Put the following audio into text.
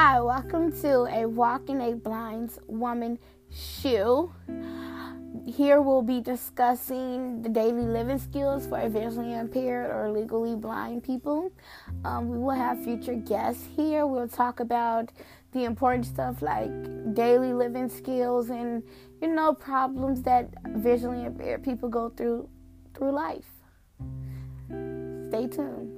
Hi, welcome to a Walking a Blind Woman shoe. Here we'll be discussing the daily living skills for visually impaired or legally blind people. Um, we will have future guests here. We'll talk about the important stuff like daily living skills and you know problems that visually impaired people go through through life. Stay tuned.